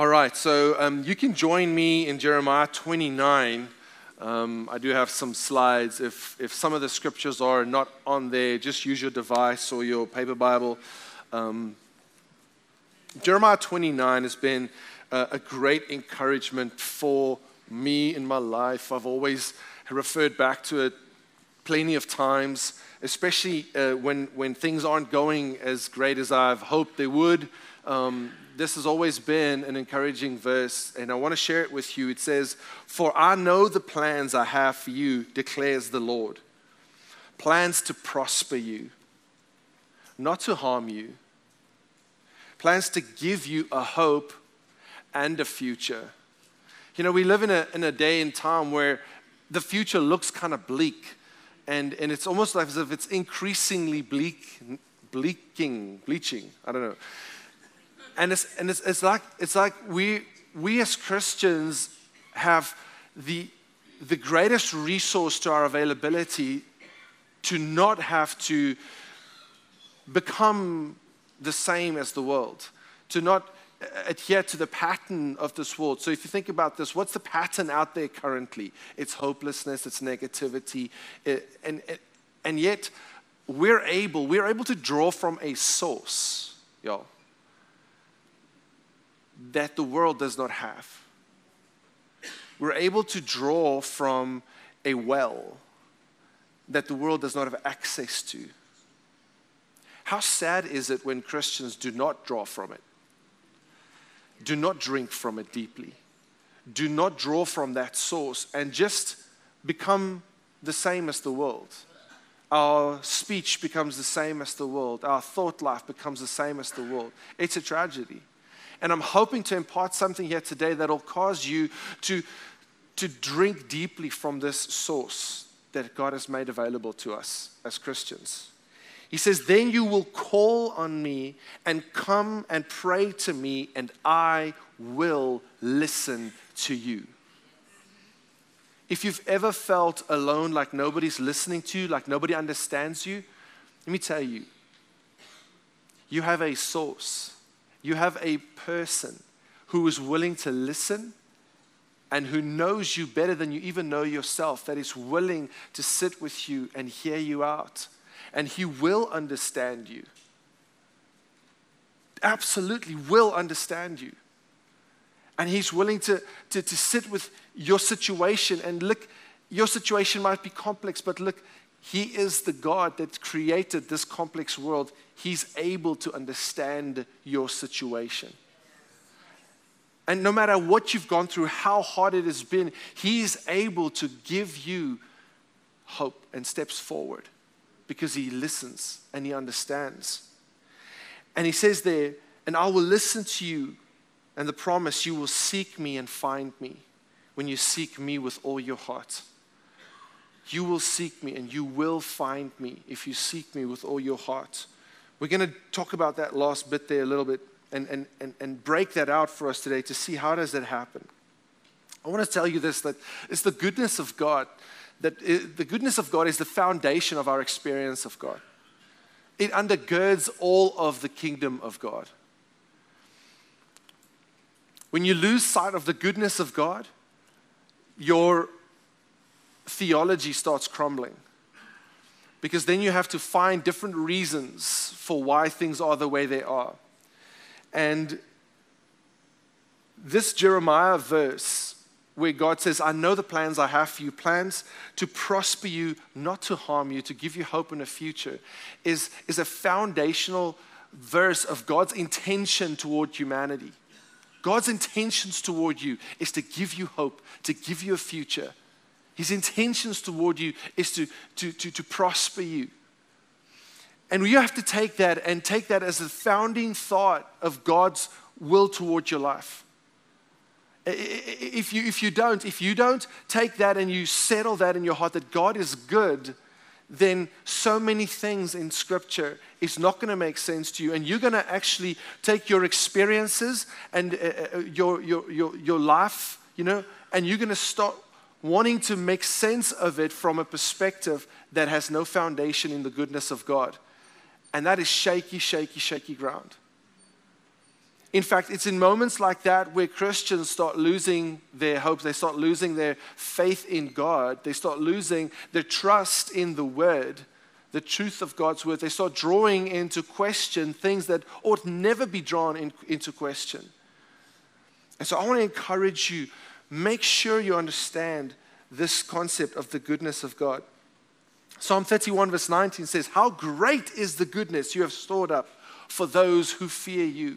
All right, so um, you can join me in Jeremiah 29. Um, I do have some slides. If, if some of the scriptures are not on there, just use your device or your paper Bible. Um, Jeremiah 29 has been uh, a great encouragement for me in my life. I've always referred back to it plenty of times, especially uh, when, when things aren't going as great as I've hoped they would. Um, this has always been an encouraging verse, and I want to share it with you. It says, For I know the plans I have for you, declares the Lord. Plans to prosper you, not to harm you. Plans to give you a hope and a future. You know, we live in a, in a day and time where the future looks kind of bleak, and, and it's almost like as if it's increasingly bleak, bleaking, bleaching. I don't know and it's, and it's, it's like, it's like we, we as Christians have the, the greatest resource to our availability to not have to become the same as the world, to not uh, adhere to the pattern of this world. So if you think about this, what's the pattern out there currently? It's hopelessness, it's negativity, it, and, uh, and yet we're able, we're able to draw from a source, y'all that the world does not have. We're able to draw from a well that the world does not have access to. How sad is it when Christians do not draw from it? Do not drink from it deeply. Do not draw from that source and just become the same as the world. Our speech becomes the same as the world. Our thought life becomes the same as the world. It's a tragedy. And I'm hoping to impart something here today that'll cause you to, to drink deeply from this source that God has made available to us as Christians. He says, Then you will call on me and come and pray to me, and I will listen to you. If you've ever felt alone, like nobody's listening to you, like nobody understands you, let me tell you, you have a source you have a person who is willing to listen and who knows you better than you even know yourself, that is willing to sit with you and hear you out. And he will understand you. Absolutely will understand you. And he's willing to, to, to sit with your situation and look, your situation might be complex, but look, he is the God that created this complex world. He's able to understand your situation. And no matter what you've gone through, how hard it has been, He's able to give you hope and steps forward because He listens and He understands. And He says there, and I will listen to you, and the promise you will seek me and find me when you seek me with all your heart. You will seek me and you will find me if you seek me with all your heart. We're going to talk about that last bit there a little bit and, and, and, and break that out for us today to see how does that happen. I want to tell you this that it's the goodness of God. That it, the goodness of God is the foundation of our experience of God. It undergirds all of the kingdom of God. When you lose sight of the goodness of God, your theology starts crumbling. Because then you have to find different reasons for why things are the way they are. And this Jeremiah verse, where God says, I know the plans I have for you, plans to prosper you, not to harm you, to give you hope in a future, is, is a foundational verse of God's intention toward humanity. God's intentions toward you is to give you hope, to give you a future, his intentions toward you is to, to, to, to prosper you. And you have to take that and take that as the founding thought of God's will toward your life. If you, if you don't, if you don't take that and you settle that in your heart that God is good, then so many things in Scripture is not going to make sense to you. And you're going to actually take your experiences and uh, uh, your, your, your, your life, you know, and you're going to start wanting to make sense of it from a perspective that has no foundation in the goodness of God. And that is shaky, shaky, shaky ground. In fact, it's in moments like that where Christians start losing their hope. they start losing their faith in God, they start losing their trust in the Word, the truth of God's Word. They start drawing into question things that ought never be drawn in, into question. And so I want to encourage you make sure you understand this concept of the goodness of God. Psalm 31, verse 19 says, How great is the goodness you have stored up for those who fear you.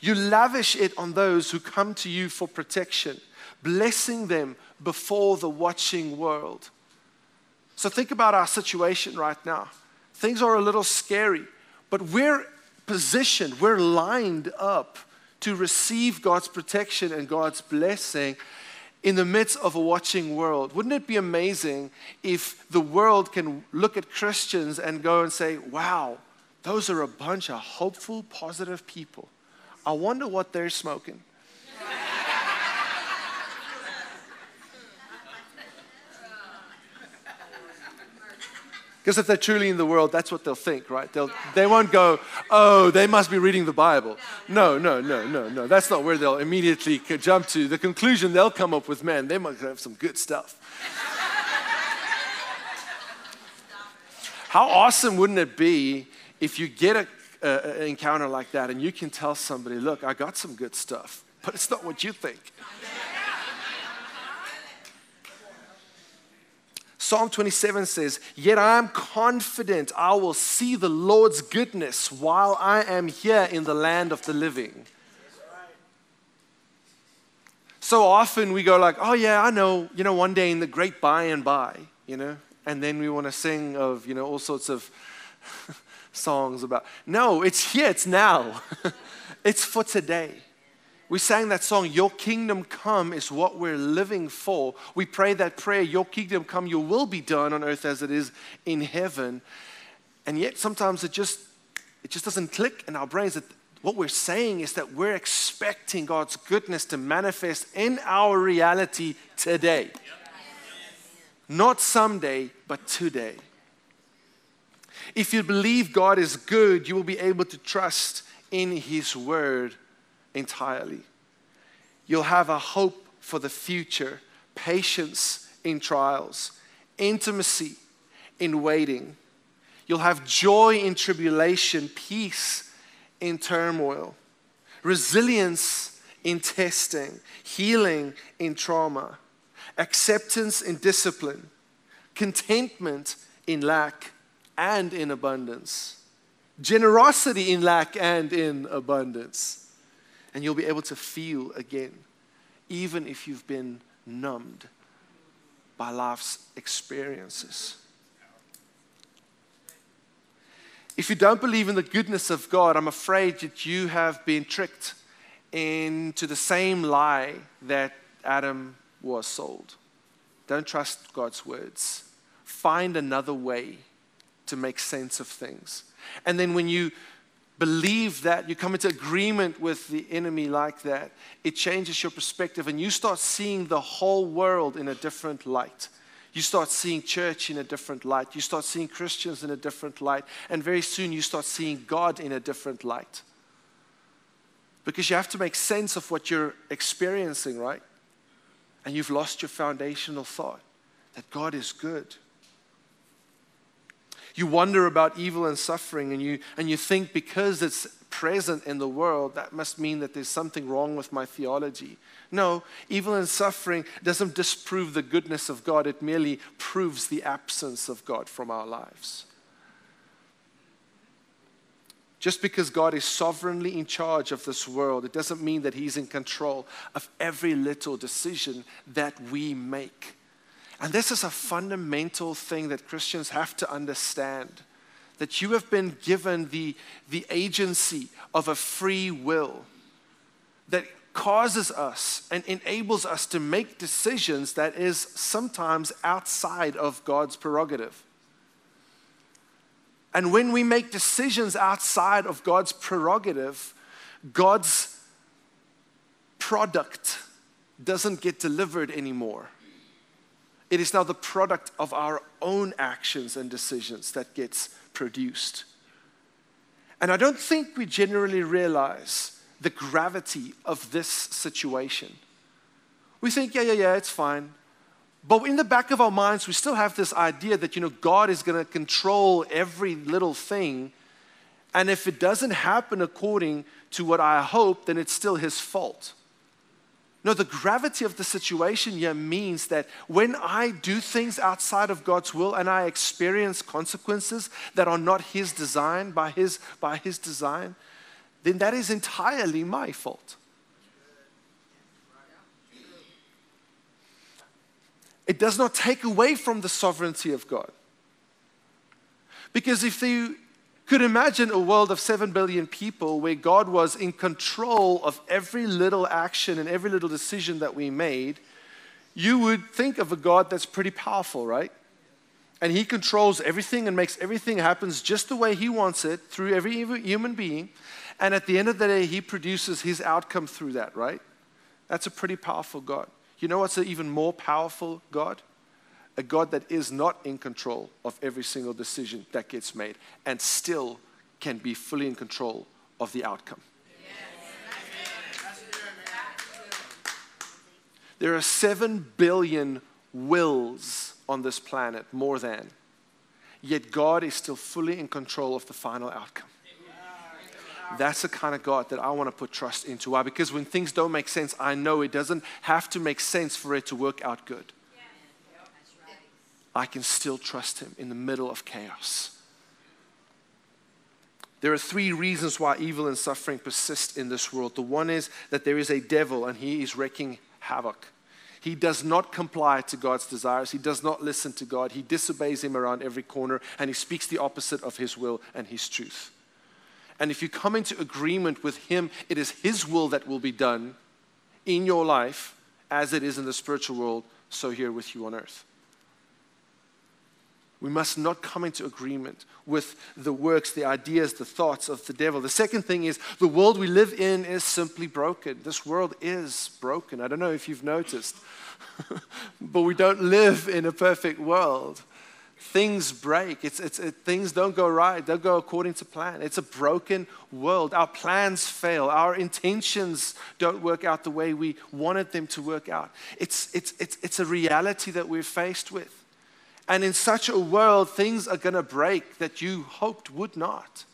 You lavish it on those who come to you for protection, blessing them before the watching world. So think about our situation right now. Things are a little scary, but we're positioned, we're lined up to receive God's protection and God's blessing in the midst of a watching world. Wouldn't it be amazing if the world can look at Christians and go and say, wow, those are a bunch of hopeful, positive people. I wonder what they're smoking. Because if they're truly in the world, that's what they'll think, right? They'll, they won't go, oh, they must be reading the Bible. No, no, no, no, no. That's not where they'll immediately jump to. The conclusion they'll come up with, man, they must have some good stuff. How awesome wouldn't it be if you get a uh, encounter like that and you can tell somebody, look, I got some good stuff, but it's not what you think. Psalm 27 says, Yet I am confident I will see the Lord's goodness while I am here in the land of the living. So often we go like, oh yeah, I know, you know, one day in the great by and by, you know, and then we want to sing of, you know, all sorts of songs about. No, it's here, it's now. it's for today. We sang that song, Your Kingdom Come is what we're living for. We pray that prayer, Your Kingdom Come, Your will be done on earth as it is in heaven. And yet sometimes it just it just doesn't click in our brains that what we're saying is that we're expecting God's goodness to manifest in our reality today. Not someday, but today. If you believe God is good, you will be able to trust in His word entirely. You'll have a hope for the future, patience in trials, intimacy in waiting. You'll have joy in tribulation, peace in turmoil, resilience in testing, healing in trauma, acceptance in discipline, contentment in lack, and in abundance, generosity in lack and in abundance. And you'll be able to feel again, even if you've been numbed by life's experiences. If you don't believe in the goodness of God, I'm afraid that you have been tricked into the same lie that Adam was sold. Don't trust God's words. Find another way to make sense of things. And then when you believe that, you come into agreement with the enemy like that, it changes your perspective and you start seeing the whole world in a different light. You start seeing church in a different light. You start seeing Christians in a different light. And very soon you start seeing God in a different light. Because you have to make sense of what you're experiencing, right? And you've lost your foundational thought that God is good you wonder about evil and suffering, and you, and you think because it's present in the world, that must mean that there's something wrong with my theology. No, evil and suffering doesn't disprove the goodness of God, it merely proves the absence of God from our lives. Just because God is sovereignly in charge of this world, it doesn't mean that He's in control of every little decision that we make. And this is a fundamental thing that Christians have to understand that you have been given the, the agency of a free will that causes us and enables us to make decisions that is sometimes outside of God's prerogative. And when we make decisions outside of God's prerogative, God's product doesn't get delivered anymore. It is now the product of our own actions and decisions that gets produced. And I don't think we generally realize the gravity of this situation. We think, yeah, yeah, yeah, it's fine. But in the back of our minds, we still have this idea that, you know, God is going to control every little thing. And if it doesn't happen according to what I hope, then it's still his fault. No, the gravity of the situation here means that when I do things outside of God's will and I experience consequences that are not His design, by His, by his design, then that is entirely my fault. It does not take away from the sovereignty of God. Because if you could imagine a world of 7 billion people where God was in control of every little action and every little decision that we made, you would think of a God that's pretty powerful, right? And he controls everything and makes everything happen just the way he wants it through every human being. And at the end of the day, he produces his outcome through that, right? That's a pretty powerful God. You know what's an even more powerful God? A God that is not in control of every single decision that gets made and still can be fully in control of the outcome. There are 7 billion wills on this planet, more than. Yet God is still fully in control of the final outcome. That's the kind of God that I want to put trust into. Why? Because when things don't make sense, I know it doesn't have to make sense for it to work out good. I can still trust Him in the middle of chaos. There are three reasons why evil and suffering persist in this world. The one is that there is a devil and he is wreaking havoc. He does not comply to God's desires. He does not listen to God. He disobeys Him around every corner and he speaks the opposite of His will and His truth. And if you come into agreement with Him, it is His will that will be done in your life as it is in the spiritual world, so here with you on earth. We must not come into agreement with the works, the ideas, the thoughts of the devil. The second thing is the world we live in is simply broken. This world is broken. I don't know if you've noticed, but we don't live in a perfect world things break. It's, it's, it, things don't go right, don't go according to plan. It's a broken world. Our plans fail, our intentions don't work out the way we wanted them to work out. It's, it's, it's, it's a reality that we're faced with. And in such a world, things are going to break that you hoped would not.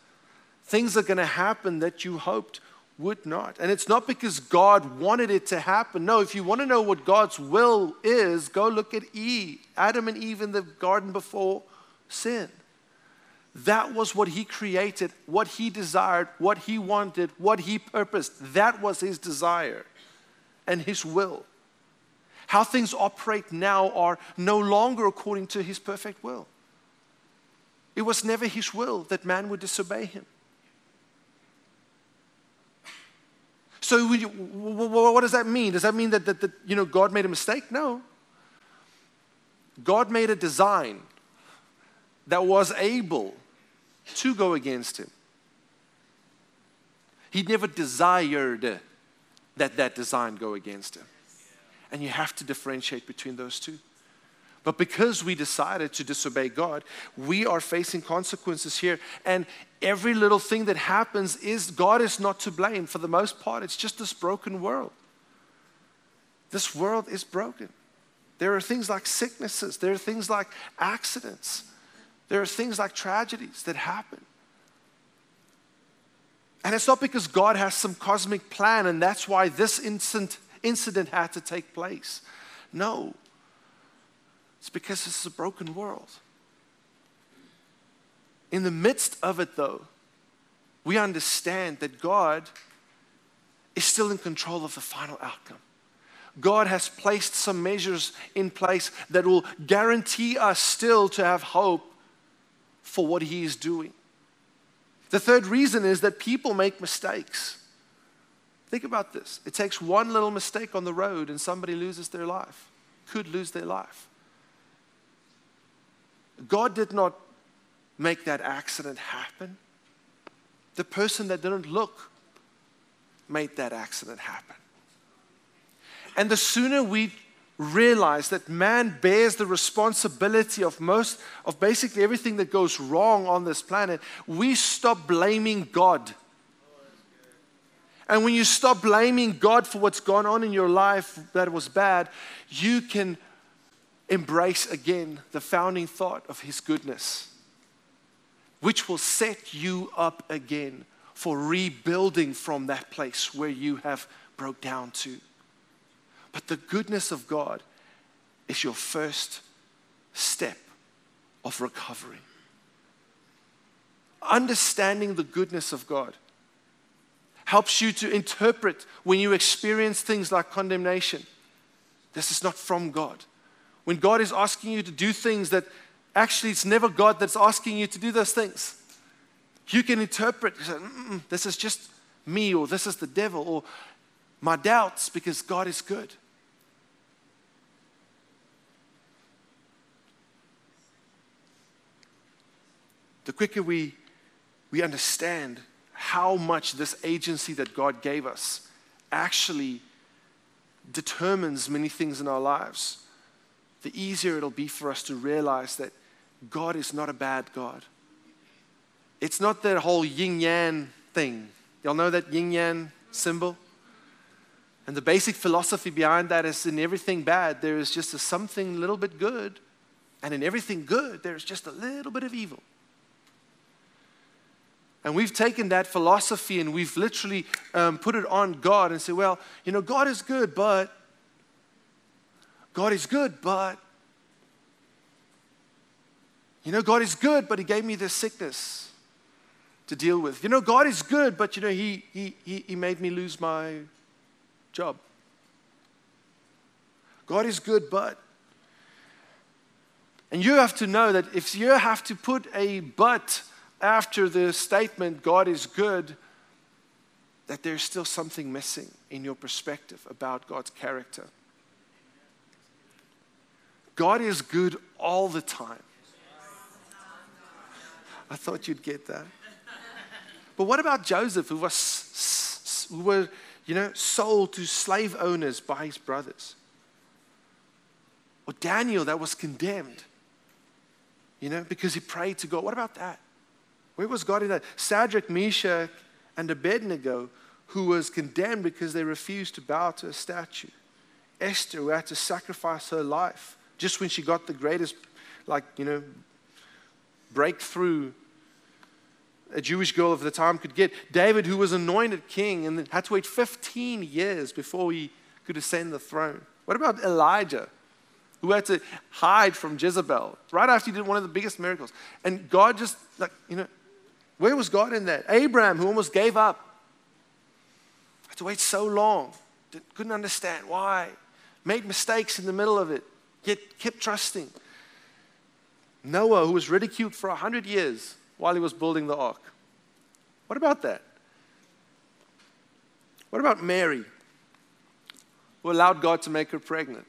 Things are going to happen that you hoped would not. And it's not because God wanted it to happen. No, if you want to know what God's will is, go look at Eve, Adam and Eve in the garden before sin. That was what he created, what he desired, what he wanted, what he purposed. That was his desire and his will. How things operate now are no longer according to his perfect will. It was never his will that man would disobey him. So, what does that mean? Does that mean that, that, that you know, God made a mistake? No. God made a design that was able to go against him. He never desired that that design go against him. And you have to differentiate between those two. But because we decided to disobey God, we are facing consequences here. And every little thing that happens is God is not to blame. For the most part, it's just this broken world. This world is broken. There are things like sicknesses, there are things like accidents, there are things like tragedies that happen. And it's not because God has some cosmic plan and that's why this incident, incident had to take place. No, it's because this is a broken world. In the midst of it, though, we understand that God is still in control of the final outcome. God has placed some measures in place that will guarantee us still to have hope for what He is doing. The third reason is that people make mistakes. Think about this it takes one little mistake on the road and somebody loses their life, could lose their life. God did not make that accident happen. The person that didn't look made that accident happen. And the sooner we realize that man bears the responsibility of most of basically everything that goes wrong on this planet, we stop blaming God. And when you stop blaming God for what's gone on in your life that was bad, you can embrace again the founding thought of His goodness, which will set you up again for rebuilding from that place where you have broke down to. But the goodness of God is your first step of recovery. Understanding the goodness of God helps you to interpret when you experience things like condemnation. This is not from God. When God is asking you to do things that actually it's never God that's asking you to do those things. You can interpret, this is just me, or this is the devil, or my doubts, because God is good. The quicker we, we understand how much this agency that God gave us actually determines many things in our lives, the easier it'll be for us to realize that God is not a bad God. It's not that whole yin yang thing. Y'all know that yin yang symbol? And the basic philosophy behind that is in everything bad, there is just a something a little bit good. And in everything good, there's just a little bit of evil. And we've taken that philosophy and we've literally um, put it on God and say, well, you know, God is good, but God is good, but you know, God is good, but He gave me this sickness to deal with. You know, God is good, but you know, He, he, he, he made me lose my job. God is good, but. And you have to know that if you have to put a but after the statement, God is good, that there's still something missing in your perspective about God's character. God is good all the time. I thought you'd get that. But what about Joseph, who was, who were, you know, sold to slave owners by his brothers? Or Daniel that was condemned, you know, because he prayed to God. What about that? Where was God in that? Shadrach, Meshach, and Abednego, who was condemned because they refused to bow to a statue. Esther, who had to sacrifice her life just when she got the greatest, like, you know, breakthrough a Jewish girl of the time could get. David, who was anointed king and had to wait 15 years before he could ascend the throne. What about Elijah, who had to hide from Jezebel right after he did one of the biggest miracles? And God just, like, you know, where was God in that? Abraham, who almost gave up, had to wait so long, couldn't understand why, made mistakes in the middle of it, yet kept trusting. Noah, who was ridiculed for 100 years, while he was building the ark. What about that? What about Mary, who allowed God to make her pregnant?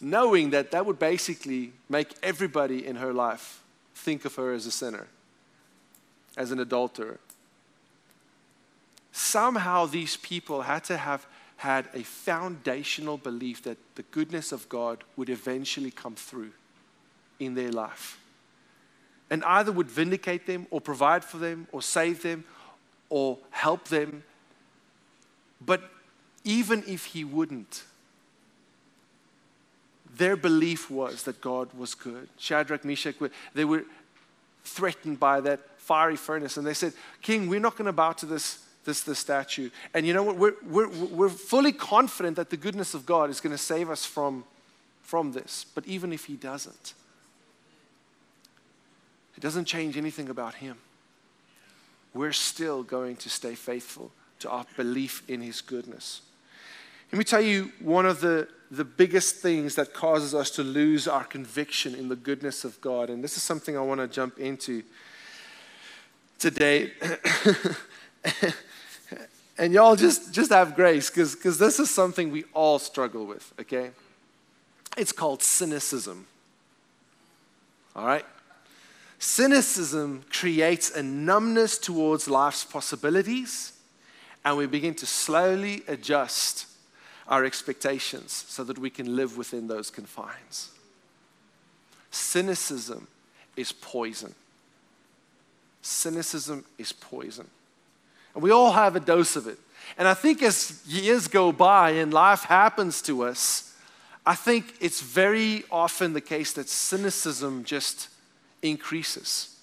Knowing that that would basically make everybody in her life think of her as a sinner, as an adulterer. Somehow, these people had to have had a foundational belief that the goodness of God would eventually come through in their life and either would vindicate them or provide for them or save them or help them. But even if he wouldn't, their belief was that God was good. Shadrach, Meshach, they were threatened by that fiery furnace, and they said, King, we're not going to bow to this, this, this statue. And you know what? We're, we're, we're fully confident that the goodness of God is going to save us from, from this. But even if he doesn't, it doesn't change anything about Him. We're still going to stay faithful to our belief in His goodness. Let me tell you one of the, the biggest things that causes us to lose our conviction in the goodness of God. And this is something I want to jump into today. and y'all just, just have grace because this is something we all struggle with, okay? It's called cynicism. All right? Cynicism creates a numbness towards life's possibilities, and we begin to slowly adjust our expectations so that we can live within those confines. Cynicism is poison. Cynicism is poison. And we all have a dose of it. And I think as years go by and life happens to us, I think it's very often the case that cynicism just increases.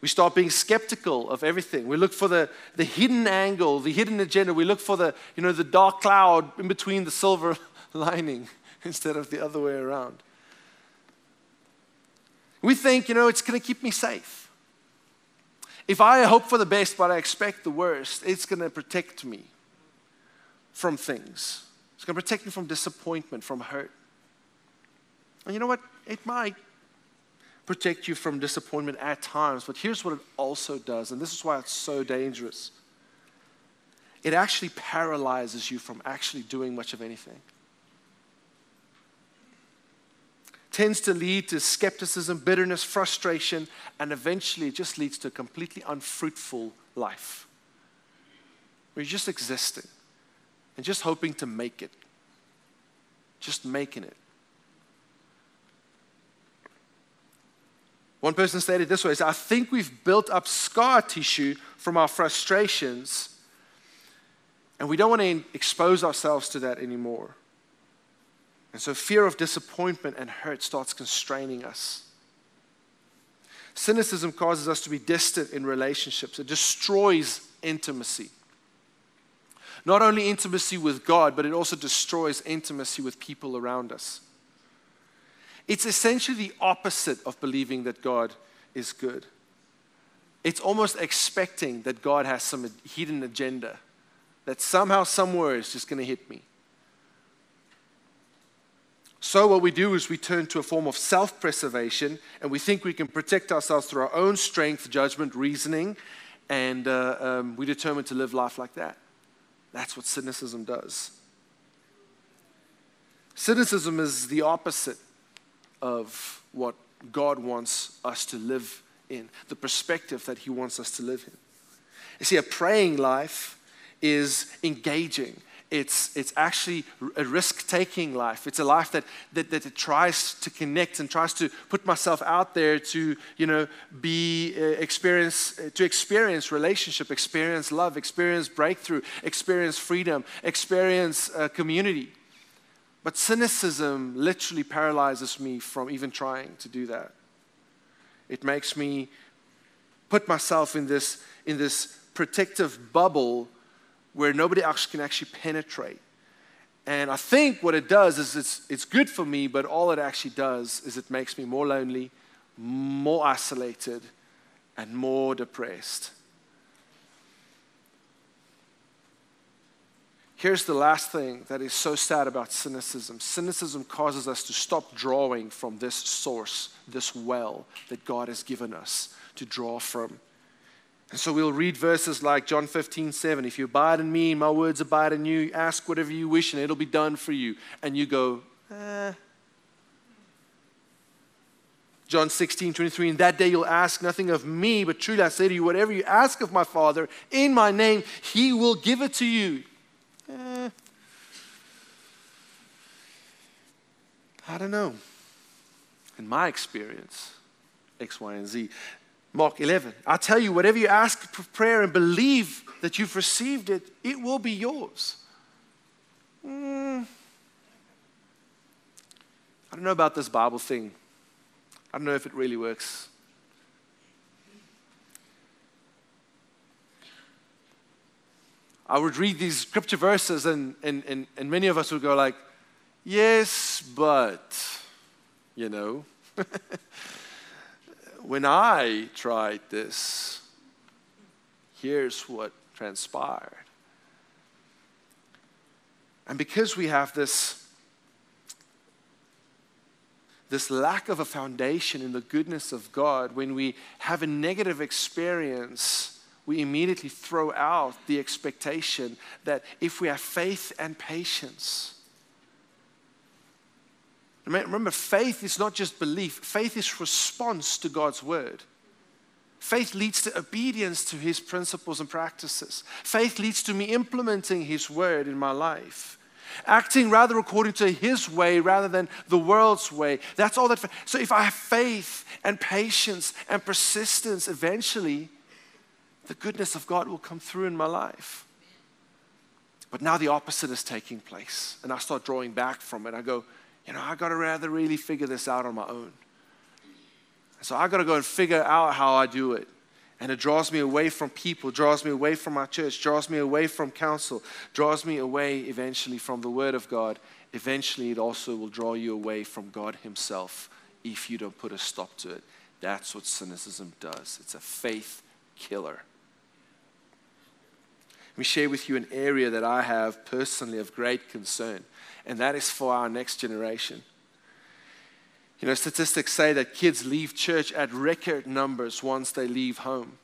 We start being skeptical of everything. We look for the, the hidden angle, the hidden agenda. We look for the, you know, the dark cloud in between the silver lining instead of the other way around. We think, you know, it's going to keep me safe. If I hope for the best but I expect the worst, it's going to protect me from things. It's going to protect me from disappointment, from hurt. And you know what? It might protect you from disappointment at times, but here's what it also does, and this is why it's so dangerous it actually paralyzes you from actually doing much of anything. Tends to lead to skepticism, bitterness, frustration, and eventually it just leads to a completely unfruitful life. You're just existing and just hoping to make it, just making it. One person stated this way I think we've built up scar tissue from our frustrations, and we don't want to expose ourselves to that anymore. And so fear of disappointment and hurt starts constraining us. Cynicism causes us to be distant in relationships, it destroys intimacy. Not only intimacy with God, but it also destroys intimacy with people around us. It's essentially the opposite of believing that God is good. It's almost expecting that God has some hidden agenda, that somehow, somewhere, is just going to hit me. So, what we do is we turn to a form of self preservation and we think we can protect ourselves through our own strength, judgment, reasoning, and uh, um, we determine to live life like that. That's what cynicism does. Cynicism is the opposite of what God wants us to live in, the perspective that He wants us to live in. You see, a praying life is engaging it's, it's actually a risk taking life. It's a life that, that, that tries to connect and tries to put myself out there to, you know, be, uh, experience, uh, to experience relationship, experience love, experience breakthrough, experience freedom, experience uh, community. But cynicism literally paralyzes me from even trying to do that. It makes me put myself in this, in this protective bubble where nobody else can actually penetrate. And I think what it does is it's, it's good for me, but all it actually does is it makes me more lonely, more isolated, and more depressed. Here's the last thing that is so sad about cynicism cynicism causes us to stop drawing from this source, this well that God has given us to draw from. And so we'll read verses like John 15, 7. If you abide in me, my words abide in you, ask whatever you wish and it'll be done for you. And you go, eh. John 16, 23. In that day you'll ask nothing of me, but truly I say to you, whatever you ask of my Father in my name, he will give it to you. Eh. I don't know. In my experience, X, Y, and Z, Mark 11. I tell you, whatever you ask for prayer and believe that you've received it, it will be yours. Mm. I don't know about this Bible thing. I don't know if it really works. I would read these scripture verses, and, and, and, and many of us would go like, yes, but, you know. when I tried this, here's what transpired. And because we have this, this lack of a foundation in the goodness of God, when we have a negative experience, we immediately throw out the expectation that if we have faith and patience, Remember, faith is not just belief, faith is response to God's word. Faith leads to obedience to his principles and practices. Faith leads to me implementing his word in my life. Acting rather according to his way rather than the world's way. That's all that. So if I have faith and patience and persistence, eventually the goodness of God will come through in my life. But now the opposite is taking place, and I start drawing back from it. I go, you know, I got to rather really figure this out on my own. So I got to go and figure out how I do it. And it draws me away from people, draws me away from my church, draws me away from counsel, draws me away eventually from the Word of God. Eventually, it also will draw you away from God Himself if you don't put a stop to it. That's what cynicism does. It's a faith killer. Let me share with you an area that I have personally of great concern, and that is for our next generation. You know, statistics say that kids leave church at record numbers once they leave home.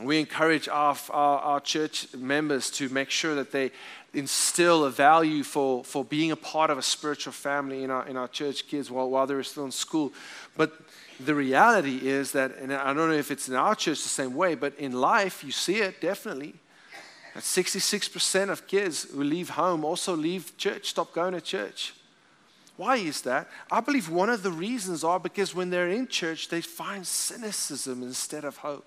We encourage our, our, our, church members to make sure that they instill a value for, for being a part of a spiritual family in our, in our church kids while, while they're still in school. But the reality is that, and I don't know if it's in our church the same way, but in life, you see it definitely. That 66% of kids who leave home also leave church, stop going to church. Why is that? I believe one of the reasons are because when they're in church, they find cynicism instead of hope.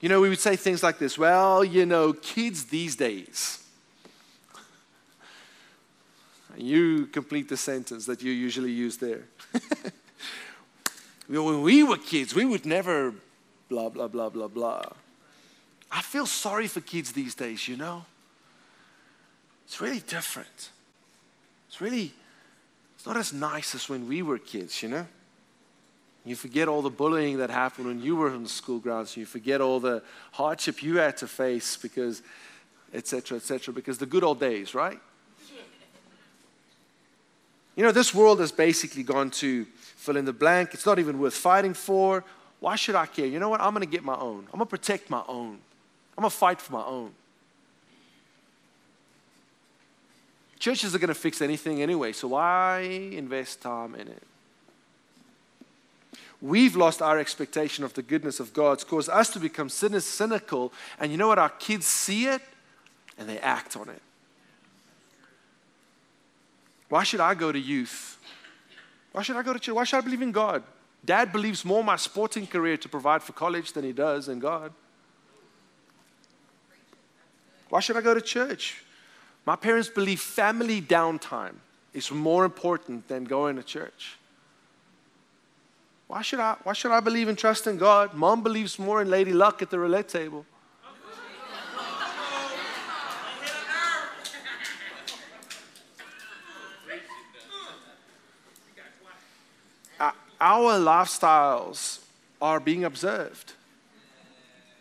You know, we would say things like this well, you know, kids these days. And you complete the sentence that you usually use there. when we were kids, we would never blah, blah, blah, blah, blah. I feel sorry for kids these days, you know? It's really different. It's really, it's not as nice as when we were kids, you know? You forget all the bullying that happened when you were on the school grounds. You forget all the hardship you had to face because, etc., etc., because the good old days, right? You know, this world has basically gone to fill in the blank. It's not even worth fighting for. Why should I care? You know what? I'm going to get my own. I'm going to protect my own. I'm going to fight for my own. Churches are going to fix anything anyway, so why invest time in it? We've lost our expectation of the goodness of God. It's caused us to become cynical. And you know what? Our kids see it and they act on it. Why should I go to youth? Why should I go to church? Why should I believe in God? Dad believes more my sporting career to provide for college than he does in God. Why should I go to church? My parents believe family downtime is more important than going to church. Why should I, why should I believe and trust in God? Mom believes more in Lady Luck at the roulette table. Our lifestyles are being observed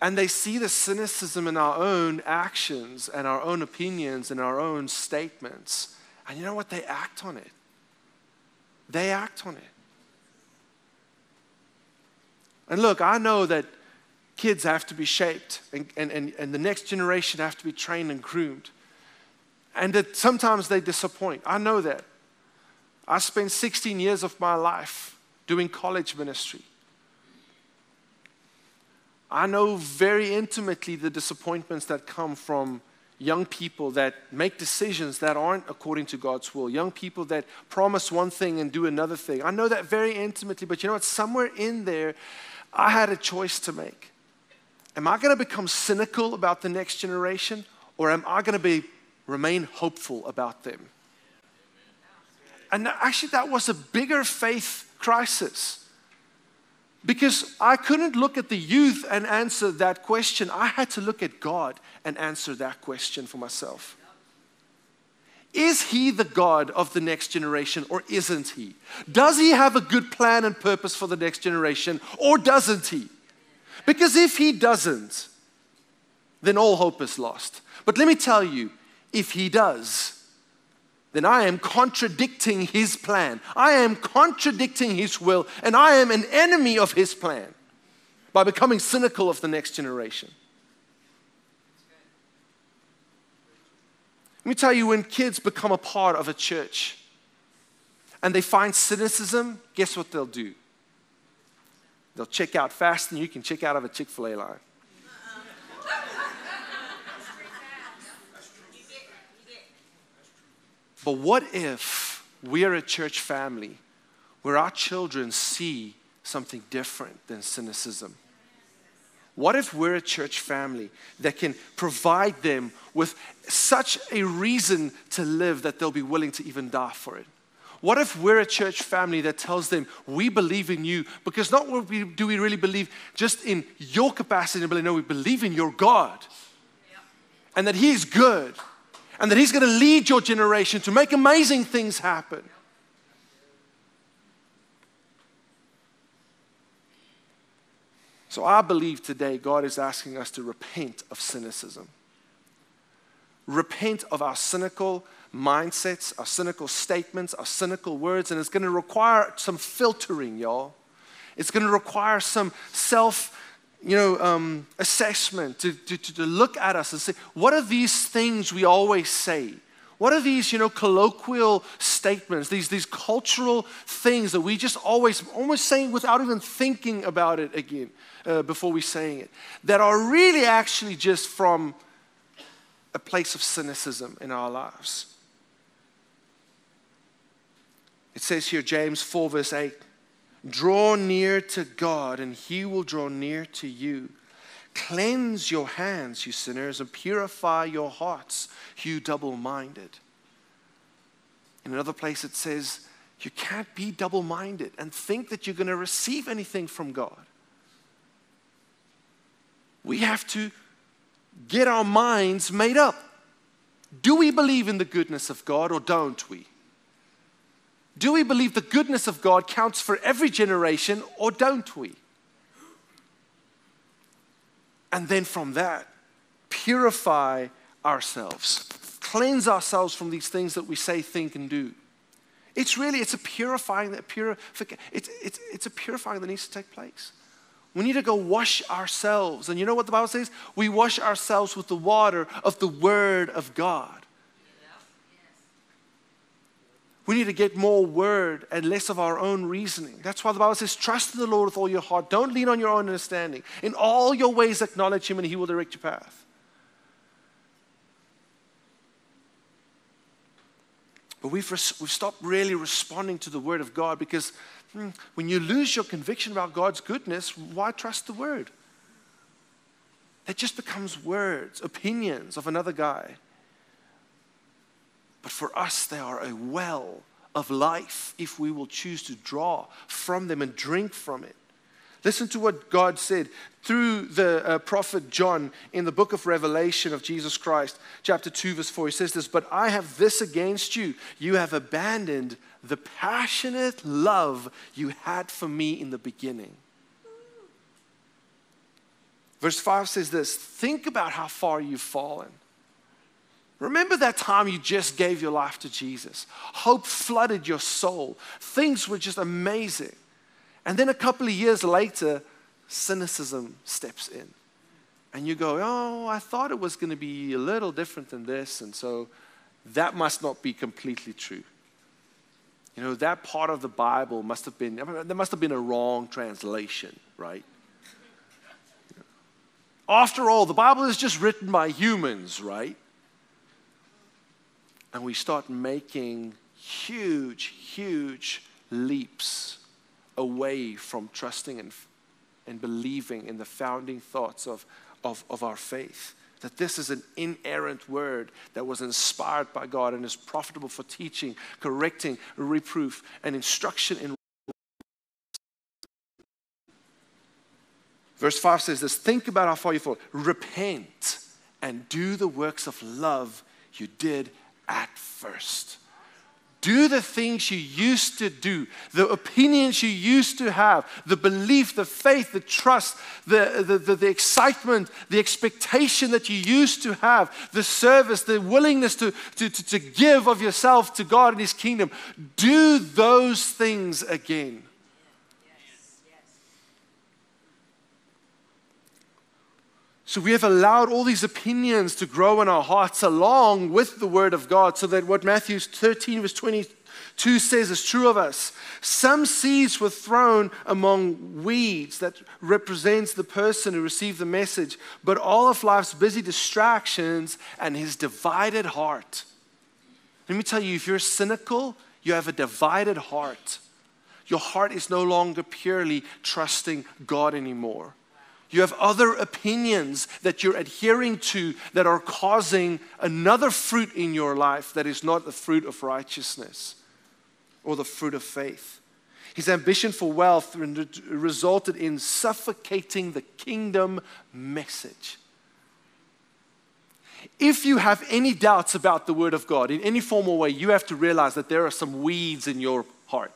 and they see the cynicism in our own actions and our own opinions and our own statements. And you know what? They act on it. They act on it. And look, I know that kids have to be shaped and, and, and, and the next generation have to be trained and groomed. And that sometimes they disappoint. I know that. I spent 16 years of my life doing college ministry. I know very intimately the disappointments that come from young people that make decisions that aren't according to God's will, young people that promise one thing and do another thing. I know that very intimately, but you know what? Somewhere in there, I had a choice to make. Am I going to become cynical about the next generation, or am I going to be remain hopeful about them? And actually, that was a bigger faith crisis. Because I couldn't look at the youth and answer that question. I had to look at God and answer that question for myself. Is he the God of the next generation or isn't he? Does he have a good plan and purpose for the next generation or doesn't he? Because if he doesn't, then all hope is lost. But let me tell you, if he does, then I am contradicting his plan. I am contradicting his will, and I am an enemy of his plan by becoming cynical of the next generation. Let me tell you when kids become a part of a church and they find cynicism, guess what they'll do? They'll check out fast, and you can check out of a Chick fil A line. But what if we're a church family where our children see something different than cynicism? What if we're a church family that can provide them with such a reason to live that they'll be willing to even die for it? What if we're a church family that tells them, we believe in you? Because not what we, do we really believe just in your capacity, but no, we believe in your God. And that He is good. And that He's going to lead your generation to make amazing things happen. So I believe today God is asking us to repent of cynicism. Repent of our cynical mindsets, our cynical statements, our cynical words, and it's going to require some filtering, y'all. It's going to require some self, you know, um, assessment to, to, to look at us and say, what are these things we always say? What are these, you know, colloquial statements, these, these cultural things that we just always, almost saying without even thinking about it again? uh, before we saying it, that are really actually just from a place of cynicism in our lives. It says here, James 4, verse 8 Draw near to God, and he will draw near to you. Cleanse your hands, you sinners, and purify your hearts, you double minded. In another place, it says, You can't be double minded and think that you're going to receive anything from God we have to get our minds made up. Do we believe in the goodness of God or don't we? Do we believe the goodness of God counts for every generation or don't we? And then from that, purify ourselves, cleanse ourselves from these things that we say, think, and do. It's really, it's a purifying that pure, it's, it's, it's a purifying that needs to take place. We need to go wash ourselves. And you know what the Bible says? We wash ourselves with the water of the Word of God. We need to get more word and less of our own reasoning. That's why the Bible says, Trust in the Lord with all your heart. Don't lean on your own understanding. In all your ways, acknowledge Him, and He will direct your path. But we've, res- we've stopped really responding to the Word of God because hmm, when you lose your conviction about God's goodness, why trust the Word? It just becomes words, opinions of another guy. But for us, they are a well of life if we will choose to draw from them and drink from it. Listen to what God said through the uh, prophet John in the book of Revelation of Jesus Christ, chapter 2, verse 4. He says this, But I have this against you. You have abandoned the passionate love you had for me in the beginning. Verse 5 says this Think about how far you've fallen. Remember that time you just gave your life to Jesus. Hope flooded your soul. Things were just amazing. And then a couple of years later, cynicism steps in. And you go, oh, I thought it was going to be a little different than this. And so that must not be completely true. You know, that part of the Bible must have been, there must have been a wrong translation, right? After all, the Bible is just written by humans, right? And we start making huge, huge leaps away from trusting and, and believing in the founding thoughts of, of, of our faith. That this is an inerrant word that was inspired by God and is profitable for teaching, correcting, reproof, and instruction in Verse 5 says this Think about how far you fall. Repent and do the works of love you did at first. Do the things you used to do, the opinions you used to have, the belief, the faith, the trust, the, the, the, the, excitement, the expectation that you used to have, the service, the willingness to, to, to, to give of yourself to God and His kingdom. Do those things again. So we have allowed all these opinions to grow in our hearts along with the Word of God, so that what Matthew 13, verse 22 says is true of us. Some seeds were thrown among weeds that represents the person who received the message, but all of life's busy distractions and his divided heart. Let me tell you, if you're cynical, you have a divided heart. your heart is no longer purely trusting God anymore. You have other opinions that you're adhering to that are causing another fruit in your life that is not the fruit of righteousness or the fruit of faith. His ambition for wealth resulted in suffocating the kingdom message. If you have any doubts about the Word of God in any formal way, you have to realize that there are some weeds in your heart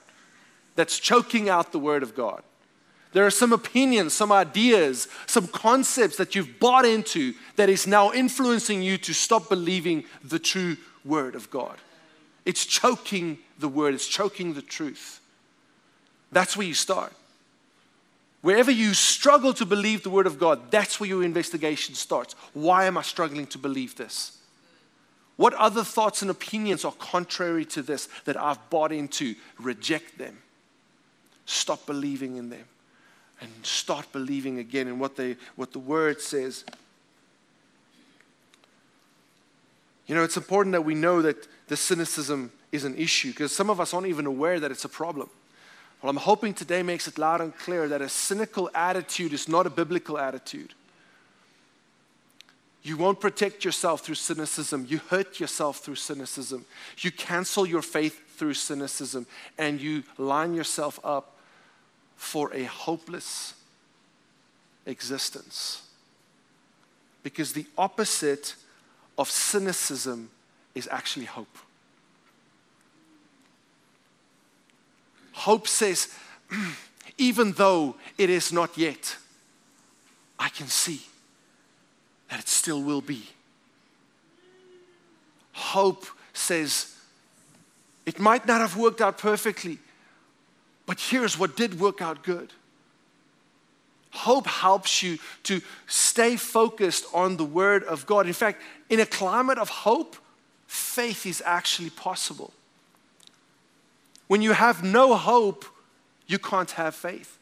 that's choking out the Word of God. There are some opinions, some ideas, some concepts that you've bought into that is now influencing you to stop believing the true Word of God. It's choking the Word, it's choking the truth. That's where you start. Wherever you struggle to believe the Word of God, that's where your investigation starts. Why am I struggling to believe this? What other thoughts and opinions are contrary to this that I've bought into? Reject them. Stop believing in them and start believing again in what, they, what the word says. You know, it's important that we know that the cynicism is an issue because some of us aren't even aware that it's a problem. Well, I'm hoping today makes it loud and clear that a cynical attitude is not a biblical attitude. You won't protect yourself through cynicism. You hurt yourself through cynicism. You cancel your faith through cynicism. And you line yourself up for a hopeless existence. Because the opposite of cynicism is actually hope. Hope says, even though it is not yet, I can see that it still will be. Hope says, it might not have worked out perfectly, but here's what did work out good. Hope helps you to stay focused on the Word of God. In fact, in a climate of hope, faith is actually possible. When you have no hope, you can't have faith.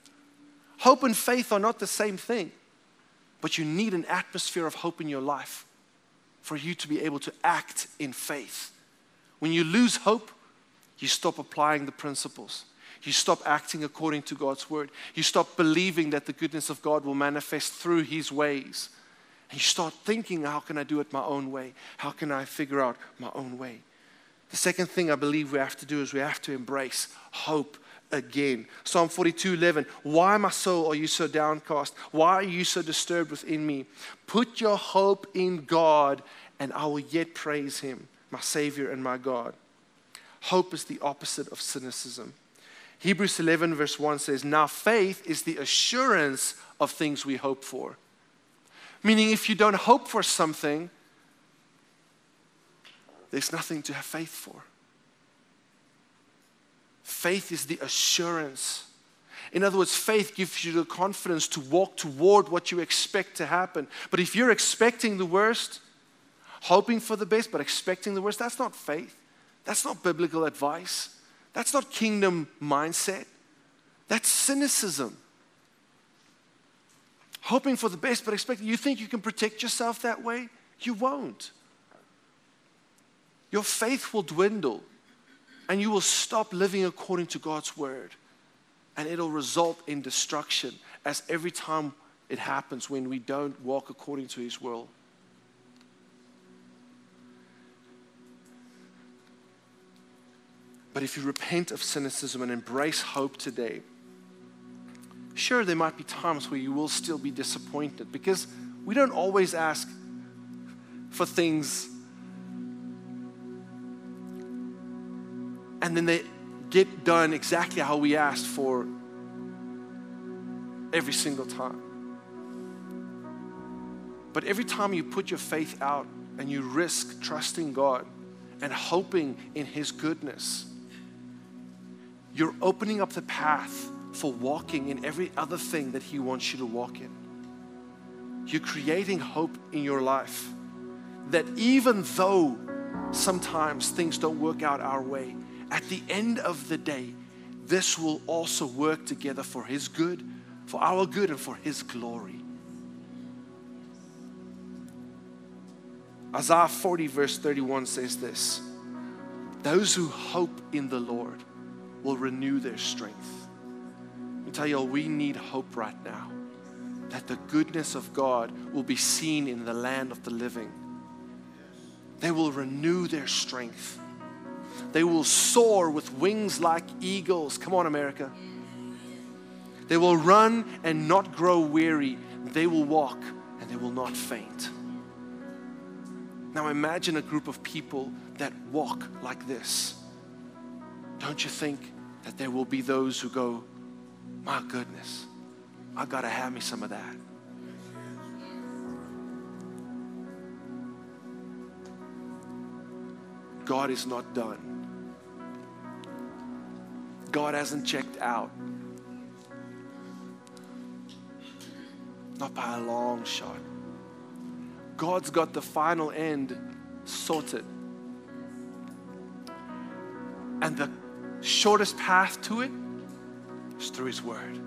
Hope and faith are not the same thing, but you need an atmosphere of hope in your life for you to be able to act in faith. When you lose hope, you stop applying the principles. You stop acting according to God's word. You stop believing that the goodness of God will manifest through his ways. And you start thinking, how can I do it my own way? How can I figure out my own way? The second thing I believe we have to do is we have to embrace hope again. Psalm 42 11. Why, my soul, are you so downcast? Why are you so disturbed within me? Put your hope in God, and I will yet praise him, my Savior and my God. Hope is the opposite of cynicism. Hebrews 11, verse 1 says, Now faith is the assurance of things we hope for. Meaning, if you don't hope for something, there's nothing to have faith for. Faith is the assurance. In other words, faith gives you the confidence to walk toward what you expect to happen. But if you're expecting the worst, hoping for the best, but expecting the worst, that's not faith. That's not biblical advice. That's not kingdom mindset. That's cynicism. Hoping for the best, but expecting. You think you can protect yourself that way? You won't. Your faith will dwindle and you will stop living according to God's word. And it'll result in destruction as every time it happens when we don't walk according to His will. But if you repent of cynicism and embrace hope today, sure, there might be times where you will still be disappointed because we don't always ask for things and then they get done exactly how we asked for every single time. But every time you put your faith out and you risk trusting God and hoping in His goodness, you're opening up the path for walking in every other thing that He wants you to walk in. You're creating hope in your life that even though sometimes things don't work out our way, at the end of the day, this will also work together for His good, for our good, and for His glory. Isaiah 40, verse 31 says this Those who hope in the Lord will renew their strength. tell you, all, we need hope right now that the goodness of God will be seen in the land of the living. They will renew their strength. They will soar with wings like eagles. Come on, America. They will run and not grow weary. They will walk and they will not faint. Now imagine a group of people that walk like this. Don't you think that there will be those who go, My goodness, I got to have me some of that? God is not done. God hasn't checked out. Not by a long shot. God's got the final end sorted. And the shortest path to it is through His Word.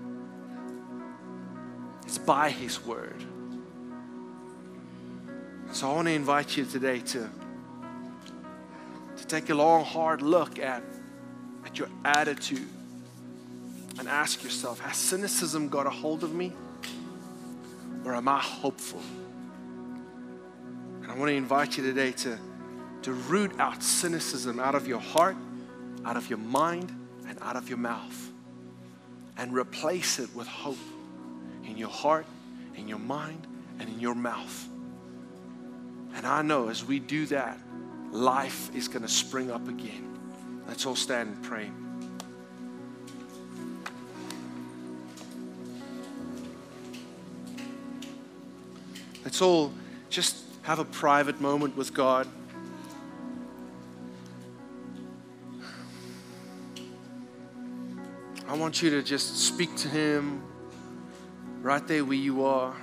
It's by His Word. So I want to invite you today to, to take a long, hard look at, at your attitude and ask yourself Has cynicism got a hold of me? Or am I hopeful? And I want to invite you today to, to root out cynicism out of your heart, out of your mind, and out of your mouth. And replace it with hope in your heart, in your mind, and in your mouth. And I know as we do that, life is going to spring up again. Let's all stand and pray. Let's all just have a private moment with God. Want you to just speak to Him right there where you are.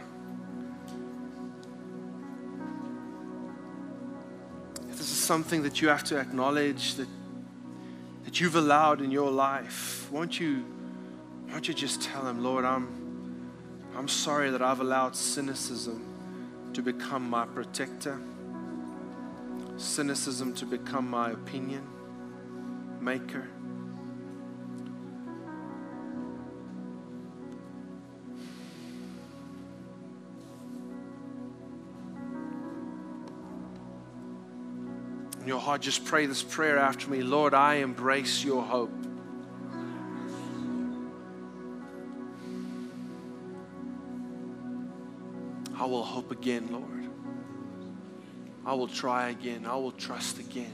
If this is something that you have to acknowledge that, that you've allowed in your life, won't you, won't you just tell Him, Lord, I'm, I'm sorry that I've allowed cynicism to become my protector, cynicism to become my opinion maker. In your heart, just pray this prayer after me Lord, I embrace your hope. I will hope again, Lord. I will try again. I will trust again.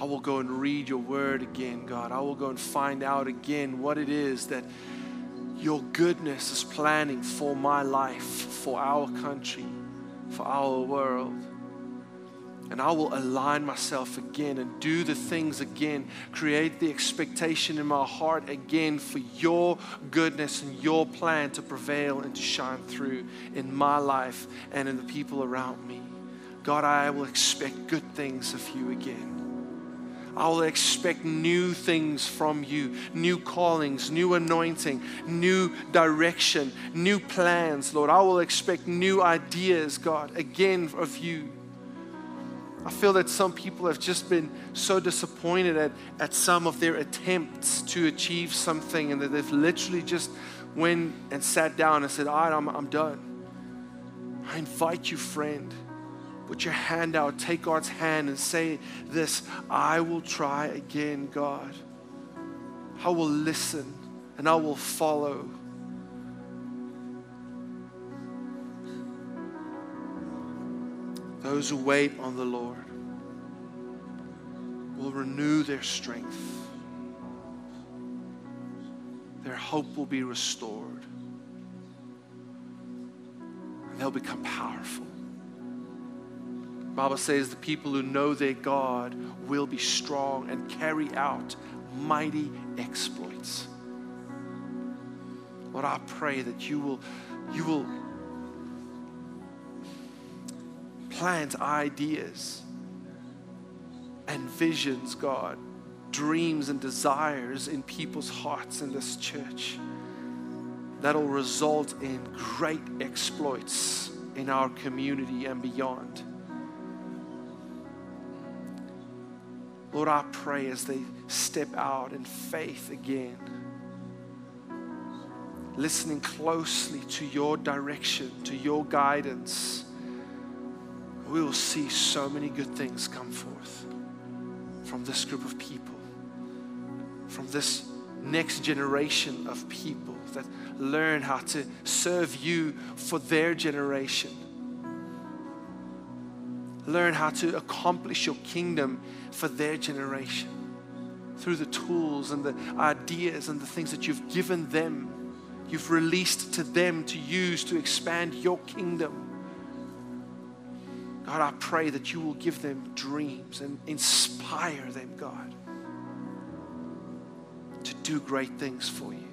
I will go and read your word again, God. I will go and find out again what it is that your goodness is planning for my life, for our country, for our world. And I will align myself again and do the things again, create the expectation in my heart again for your goodness and your plan to prevail and to shine through in my life and in the people around me. God, I will expect good things of you again. I will expect new things from you, new callings, new anointing, new direction, new plans, Lord. I will expect new ideas, God, again of you. I feel that some people have just been so disappointed at, at some of their attempts to achieve something and that they've literally just went and sat down and said, All right, I'm, I'm done. I invite you, friend, put your hand out, take God's hand and say this I will try again, God. I will listen and I will follow. Those who wait on the Lord will renew their strength. Their hope will be restored. And they'll become powerful. The Bible says the people who know their God will be strong and carry out mighty exploits. Lord, I pray that you will, you will plant ideas and visions, God, dreams and desires in people's hearts in this church that'll result in great exploits in our community and beyond. Lord, I pray as they step out in faith again listening closely to your direction, to your guidance, we will see so many good things come forth from this group of people, from this next generation of people that learn how to serve you for their generation. Learn how to accomplish your kingdom for their generation through the tools and the ideas and the things that you've given them, you've released to them to use to expand your kingdom. God, I pray that you will give them dreams and inspire them, God, to do great things for you.